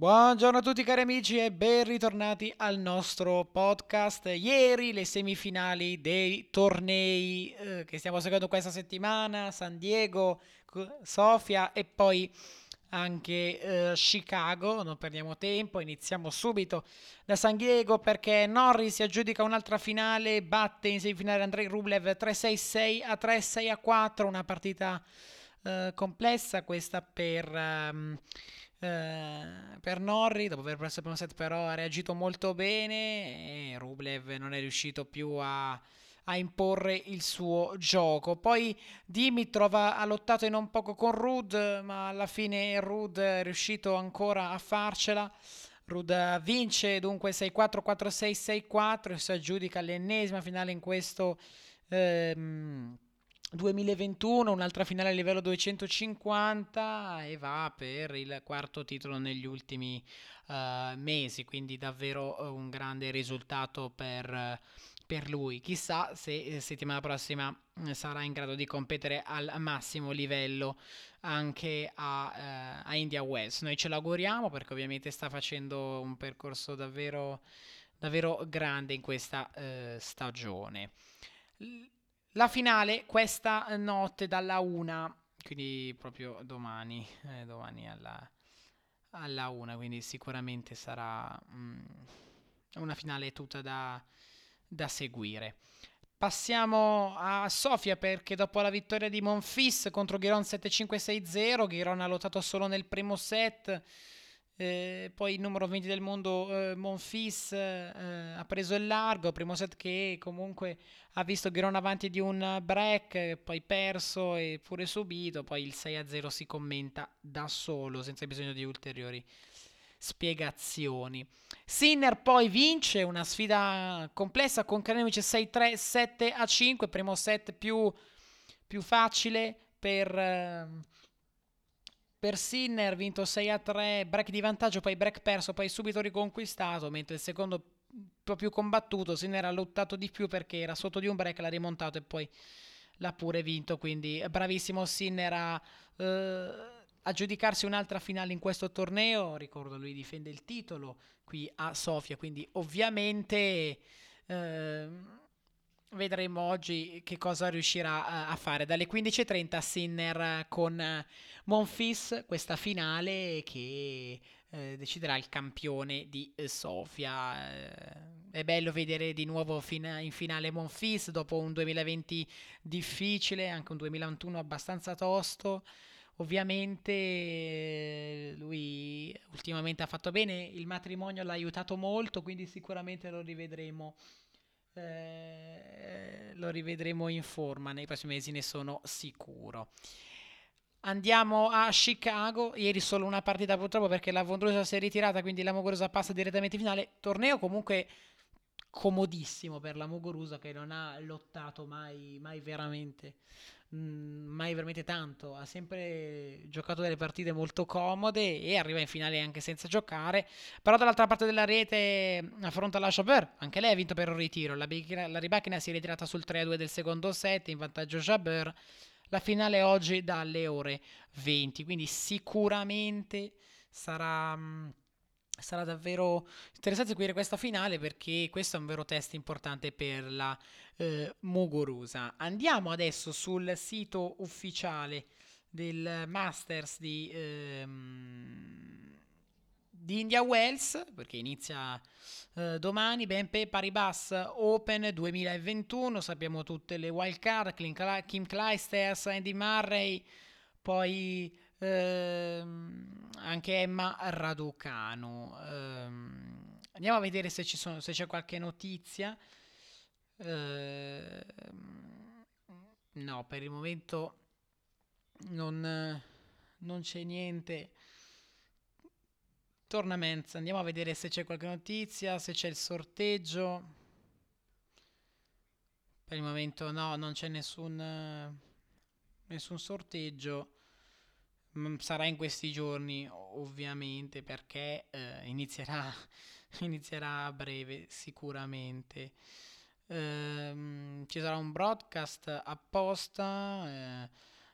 Buongiorno a tutti cari amici e ben ritornati al nostro podcast. Ieri le semifinali dei tornei eh, che stiamo seguendo questa settimana, San Diego, Sofia e poi anche eh, Chicago. Non perdiamo tempo, iniziamo subito da San Diego perché Norris si aggiudica un'altra finale, batte in semifinale Andrei Rublev 3-6-6 a 3-6 a 4, una partita eh, complessa questa per... Um, eh, per Norri, dopo aver perso il primo set però ha reagito molto bene e Rublev non è riuscito più a, a imporre il suo gioco. Poi Dimitrov ha lottato in un poco con Rud, ma alla fine Rud è riuscito ancora a farcela. Rud vince dunque 6-4, 4-6, 6-4 e si aggiudica l'ennesima finale in questo... Ehm, 2021, un'altra finale a livello 250 e va per il quarto titolo negli ultimi uh, mesi, quindi davvero uh, un grande risultato per, uh, per lui. Chissà se eh, settimana prossima sarà in grado di competere al massimo livello anche a, a India West. Noi ce l'auguriamo perché ovviamente sta facendo un percorso davvero, davvero grande in questa stagione. La finale questa notte dalla 1, quindi proprio domani, eh, domani alla, alla 1, quindi sicuramente sarà mm, una finale tutta da, da seguire. Passiamo a Sofia perché dopo la vittoria di Monfis contro Ghiron 7-5-6-0, Ghiron ha lottato solo nel primo set eh, poi il numero 20 del mondo eh, Monfis eh, ha preso il largo, primo set che comunque ha visto Ghiron avanti di un break, poi perso e pure subito, poi il 6-0 si commenta da solo senza bisogno di ulteriori spiegazioni. Sinner poi vince una sfida complessa con Kremlin 6-3, 7-5, primo set più, più facile per ehm, per Sinner vinto 6 a 3, break di vantaggio, poi break perso, poi subito riconquistato, mentre il secondo più combattuto, Sinner ha lottato di più perché era sotto di un break, l'ha rimontato e poi l'ha pure vinto, quindi bravissimo Sinner a, eh, a giudicarsi un'altra finale in questo torneo, ricordo lui difende il titolo qui a Sofia, quindi ovviamente... Eh, vedremo oggi che cosa riuscirà a fare. Dalle 15.30 Sinner con Monfis, questa finale che eh, deciderà il campione di Sofia. Eh, è bello vedere di nuovo fin- in finale Monfis dopo un 2020 difficile, anche un 2021 abbastanza tosto. Ovviamente lui ultimamente ha fatto bene, il matrimonio l'ha aiutato molto, quindi sicuramente lo rivedremo eh, lo rivedremo in forma nei prossimi mesi, ne sono sicuro. Andiamo a Chicago, ieri solo una partita purtroppo perché la Vondrosa si è ritirata, quindi la Muguruza passa direttamente in finale. Torneo comunque comodissimo per la Muguruza che non ha lottato mai, mai veramente Mm, mai veramente tanto, ha sempre giocato delle partite molto comode e arriva in finale anche senza giocare, però dall'altra parte della rete mm, affronta la Jabber, anche lei ha vinto per un ritiro, la, la Ribachina si è ritirata sul 3-2 del secondo set in vantaggio Jabber, la finale oggi dalle ore 20, quindi sicuramente sarà mm, sarà davvero interessante seguire questa finale perché questo è un vero test importante per la eh, Muguruza. Andiamo adesso sul sito ufficiale del Masters di, ehm, di India Wells perché inizia eh, domani BNP Paribas Open 2021 sappiamo tutte le wild card Kim Clijsters Andy Murray poi ehm, anche Emma Raducanu. Ehm, andiamo a vedere se, sono, se, c'è qualche notizia. Ehm, no, per il momento non, non c'è niente. Tournaments, andiamo a vedere se c'è qualche notizia, se c'è il sorteggio. Per il momento no, non c'è nessun, nessun sorteggio. Mm, sarà in questi giorni ovviamente perché eh, inizierà, inizierà a breve sicuramente. Ehm, ci sarà un broadcast apposta eh,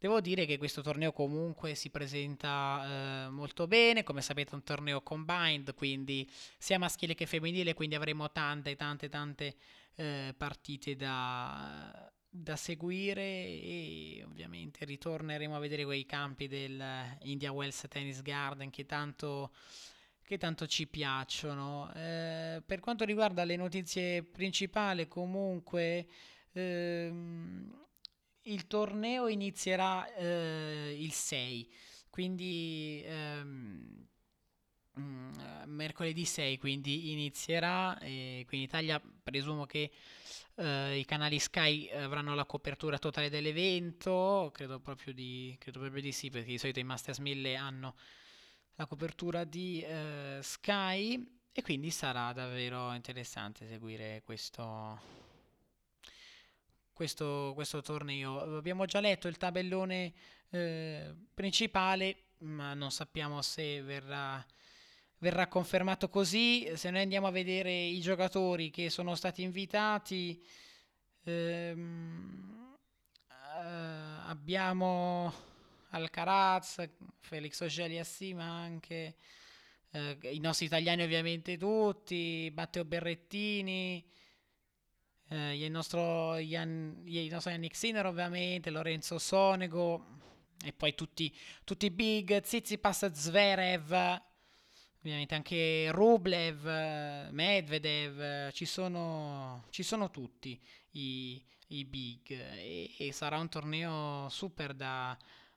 Devo dire che questo torneo comunque si presenta eh, molto bene, come sapete è un torneo combined, quindi sia maschile che femminile, quindi avremo tante, tante, tante eh, partite da, da seguire e ovviamente ritorneremo a vedere quei campi del India Wells Tennis Garden che tanto, che tanto ci piacciono. Eh, per quanto riguarda le notizie principali, comunque ehm, il torneo inizierà eh, il 6, quindi ehm, mm, mercoledì 6, quindi inizierà, e quindi Italia presumo che eh, i canali Sky avranno la copertura totale dell'evento, credo proprio di, credo proprio di sì, perché di solito i Masters 1000 hanno la copertura di eh, Sky e quindi sarà davvero interessante seguire questo questo, questo torneo. Abbiamo già letto il tabellone eh, principale, ma non sappiamo se verrà, verrà confermato così. Se noi andiamo a vedere i giocatori che sono stati invitati, ehm, eh, abbiamo Alcaraz, Felix Ogeli Assima anche. Eh, I nostri italiani ovviamente tutti, Matteo Berrettini, eh, il nostro, Ian, il nostro Yannick Sinner ovviamente, Lorenzo Sonego e poi tutti, tutti i big, Zizipas, Zverev, ovviamente anche Rublev, Medvedev, ci sono, ci sono tutti i, i big e, e, sarà un torneo super da,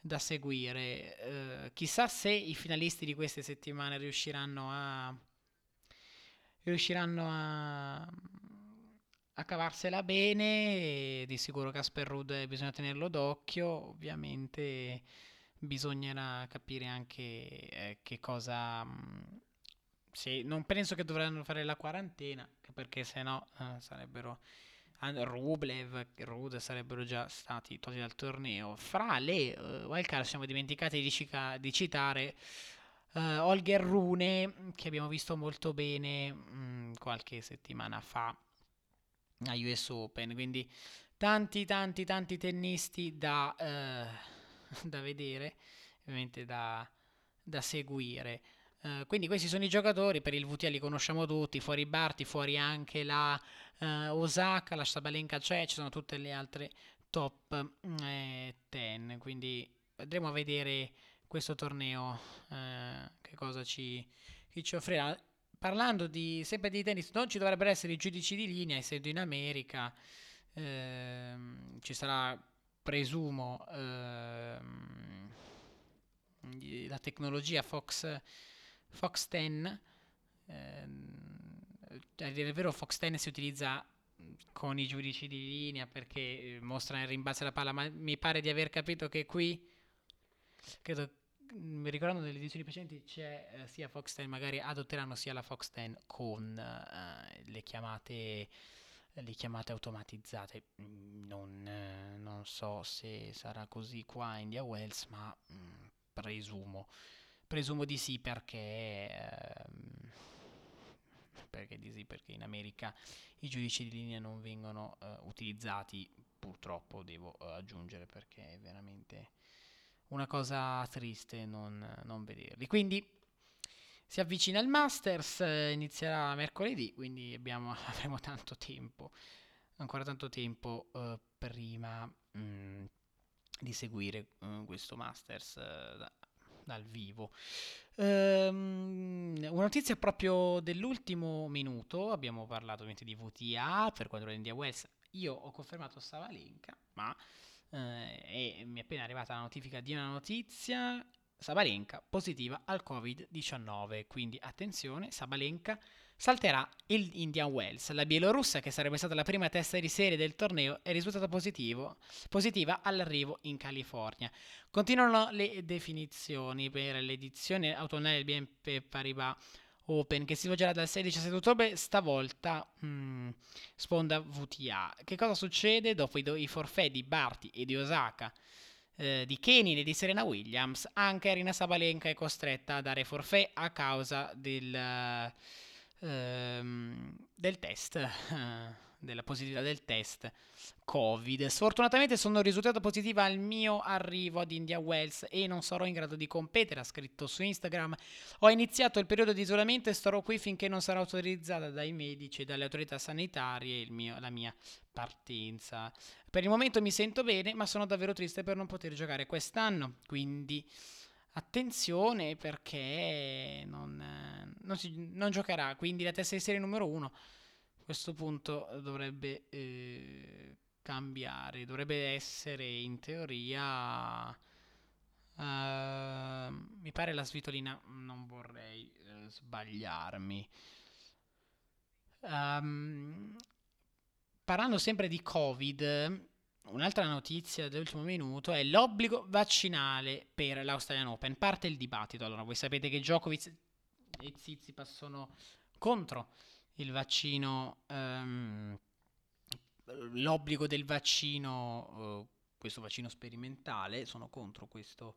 da seguire. Eh, chissà se i finalisti di queste settimane riusciranno a riusciranno a a cavarsela bene, di sicuro Casper Ruud bisogna tenerlo d'occhio, ovviamente bisognerà capire anche eh, che cosa... Mh, sì, non penso che dovranno fare la quarantena, perché se no eh, sarebbero... Rublev Rude sarebbero già stati tolti dal torneo. Fra le uh, wildcard siamo dimenticati di, cica- di citare uh, Holger Rune, che abbiamo visto molto bene mh, qualche settimana fa a US Open, quindi tanti tanti tanti tennisti da, eh, da vedere, ovviamente da, da seguire. Uh, quindi questi sono i giocatori, per il VTA li conosciamo tutti, fuori Barti, fuori anche la uh, Osaka, la Sabalenka c'è, ci sono tutte le altre top 10, eh, quindi vedremo a vedere questo torneo uh, che cosa ci, ci offrirà parlando di, sempre di tennis, non ci dovrebbero essere i giudici di linea, essendo in America ehm, ci sarà, presumo, ehm, la tecnologia Fox, Fox 10. Ehm, a dire il vero, Fox 10 si utilizza con i giudici di linea perché mostra il rimbalzo della palla, ma mi pare di aver capito che qui credo mi ricordando delle edizioni precedenti c'è eh, sia Fox 10 magari adotteranno sia la Fox 10 con eh, le chiamate le chiamate automatizzate. Mm, non, eh, non, so se sarà così qua in India Wells ma mh, mm, presumo. Presumo di sì perché ehm, perché di sì perché in America i giudici di linea non vengono uh, utilizzati. Purtroppo devo uh, aggiungere perché è veramente una cosa triste non, non vederli. Quindi si avvicina il Masters, eh, inizierà mercoledì, quindi abbiamo, avremo tanto tempo, ancora tanto tempo eh, prima mh, mm, di seguire uh, questo Masters uh, da, dal vivo. Um, una notizia proprio dell'ultimo minuto, abbiamo parlato ovviamente di VTA per quanto riguarda India Wells, io ho confermato Savalenka, ma eh, mi è appena arrivata la notifica di una notizia. Sabalenka positiva al Covid-19, quindi attenzione, Sabalenka salterà il Indian Wells. La bielorussa, che sarebbe stata la prima testa di serie del torneo, è risultata positivo, positiva all'arrivo in California. Continuano le definizioni per l'edizione autunnale del BNP Paribas Open che si svolgerà dal 6 al 17 ottobre, stavolta hmm, sponda VTA. Che cosa succede dopo i, i forfè di Barty e di Osaka, eh, di Kenin e di Serena Williams? Anche Arina Sabalenka è costretta a dare forfè a causa del, ehm, del test. della positività del test Covid. Sfortunatamente sono risultato positiva al mio arrivo ad India Wells e non sarò in grado di competere, ha scritto su Instagram. Ho iniziato il periodo di isolamento e starò qui finché non sarà autorizzata dai medici e dalle autorità sanitarie mio, la mia partenza. Per il momento mi sento bene, ma sono davvero triste per non poter giocare quest'anno, quindi attenzione perché non, non, si, non giocherà, quindi la testa di serie numero 1 a questo punto dovrebbe eh, cambiare, dovrebbe essere in teoria... Uh, mi pare la svitolina, non vorrei uh, sbagliarmi. Um, parlando sempre di Covid, un'altra notizia dell'ultimo minuto è l'obbligo vaccinale per l'Australian Open. Parte il dibattito. Allora, voi sapete che Djokovic e Tsitsipas sono contro il vaccino, um, l'obbligo del vaccino, uh, questo vaccino sperimentale, sono contro questo,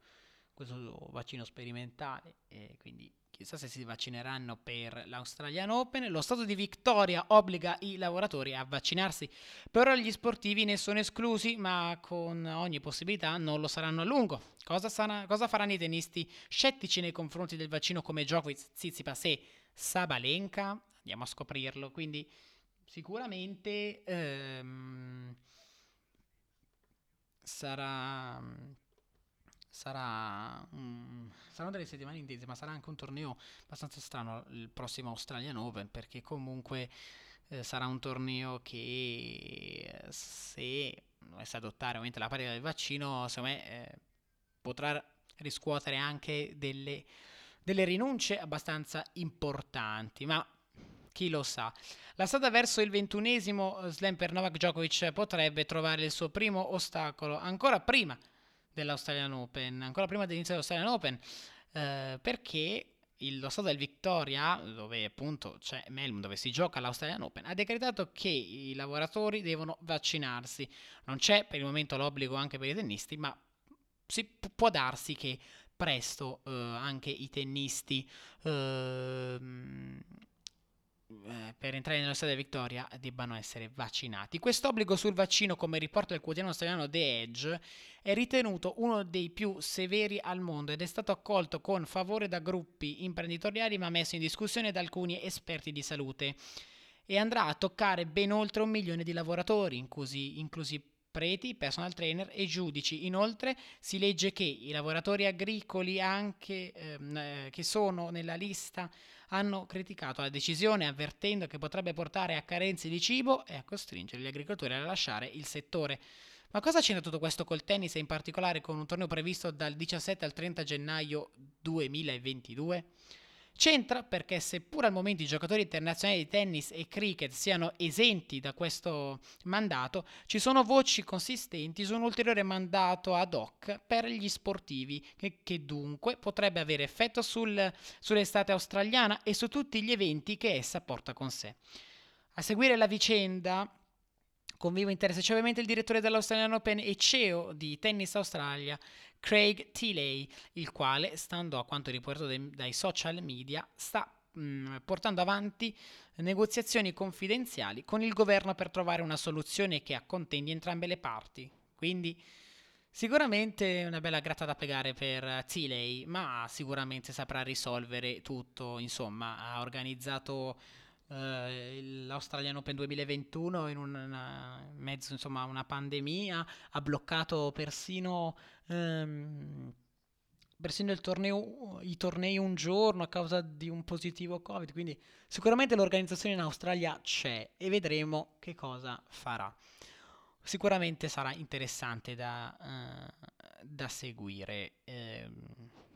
questo vaccino sperimentale e quindi chissà se si vaccineranno per l'Australian Open. Lo Stato di Victoria obbliga i lavoratori a vaccinarsi, però gli sportivi ne sono esclusi, ma con ogni possibilità non lo saranno a lungo. Cosa, sarà, cosa faranno i tennisti scettici nei confronti del vaccino come Djokovic, Tsitsipas e Sabalenka? Andiamo a scoprirlo. Quindi sicuramente ehm, sarà, sarà um, saranno delle settimane intense, ma sarà anche un torneo abbastanza strano il prossimo Australian Open perché comunque eh, sarà un torneo che se dovesse adottare ovviamente la parità del vaccino, secondo me eh, potrà riscuotere anche delle, delle rinunce abbastanza importanti, ma chi lo sa. La strada verso il ventunesimo eh, slam per Novak Djokovic potrebbe trovare il suo primo ostacolo ancora prima dell'Australian Open, ancora prima dell'inizio dell'Australian Open, eh, perché il, lo stato del Victoria, dove appunto c'è Melbourne, dove si gioca l'Australian Open, ha decretato che i lavoratori devono vaccinarsi. Non c'è per il momento l'obbligo anche per i tennisti, ma si, può darsi che presto eh, anche i tennisti eh, per entrare nello stadio Vittoria debbano essere vaccinati. Questo obbligo sul vaccino, come riporta il quotidiano australiano The Edge, è ritenuto uno dei più severi al mondo ed è stato accolto con favore da gruppi imprenditoriali ma messo in discussione da alcuni esperti di salute e andrà a toccare ben oltre un milione di lavoratori, inclusi, inclusi preti, personal trainer e giudici. Inoltre si legge che i lavoratori agricoli anche ehm, eh, che sono nella lista hanno criticato la decisione avvertendo che potrebbe portare a carenze di cibo e a costringere gli agricoltori a lasciare il settore. Ma cosa c'entra tutto questo col tennis e in particolare con un torneo previsto dal 17 al 30 gennaio 2022? C'entra perché seppur al momento i giocatori internazionali di tennis e cricket siano esenti da questo mandato, ci sono voci consistenti su un ulteriore mandato ad hoc per gli sportivi, che, che dunque potrebbe avere effetto sul, sull'estate australiana e su tutti gli eventi che essa porta con sé. A seguire la vicenda con vivo interesse c'è ovviamente il direttore dell'Australian Open e CEO di Tennis Australia, Craig Tilley, il quale, stando a quanto riportato dai social media, sta mm, portando avanti negoziazioni confidenziali con il governo per trovare una soluzione che accontenti entrambe le parti. Quindi sicuramente una bella gratta da pagare per Tilley, ma sicuramente saprà risolvere tutto, insomma, ha organizzato Uh, l'Australian Open 2021 in una, mezzo insomma una pandemia ha bloccato persino um, persino torneo, i tornei un giorno a causa di un positivo covid quindi sicuramente l'organizzazione in Australia c'è e vedremo che cosa farà. Sicuramente sarà interessante da, uh, da seguire eh,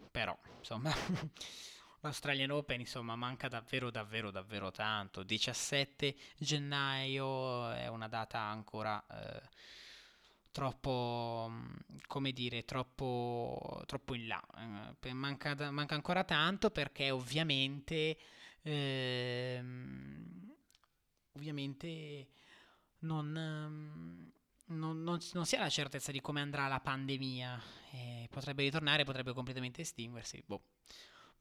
però insomma L'Australian Open insomma manca davvero davvero davvero tanto. 17 gennaio è una data ancora eh, troppo, mm, come dire, troppo, troppo in là. Eh, manca, manca, ancora tanto perché ovviamente, eh, ovviamente non, non, non, non, si ha la certezza di come andrà la pandemia. Eh, potrebbe ritornare, potrebbe completamente estinguersi. Boh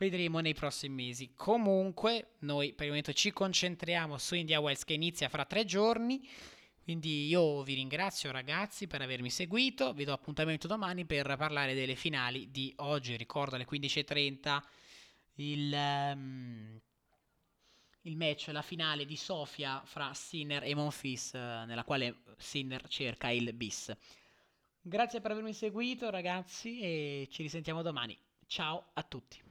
vedremo nei prossimi mesi. Comunque, noi per il momento ci concentriamo su India Wells che inizia fra tre giorni. Quindi io vi ringrazio ragazzi per avermi seguito, vi do appuntamento domani per parlare delle finali di oggi, ricordo alle 15.30 il, um, il match, la finale di Sofia fra Sinner e Monfils, nella quale Sinner cerca il bis. Grazie per avermi seguito ragazzi e ci risentiamo domani. Ciao a tutti.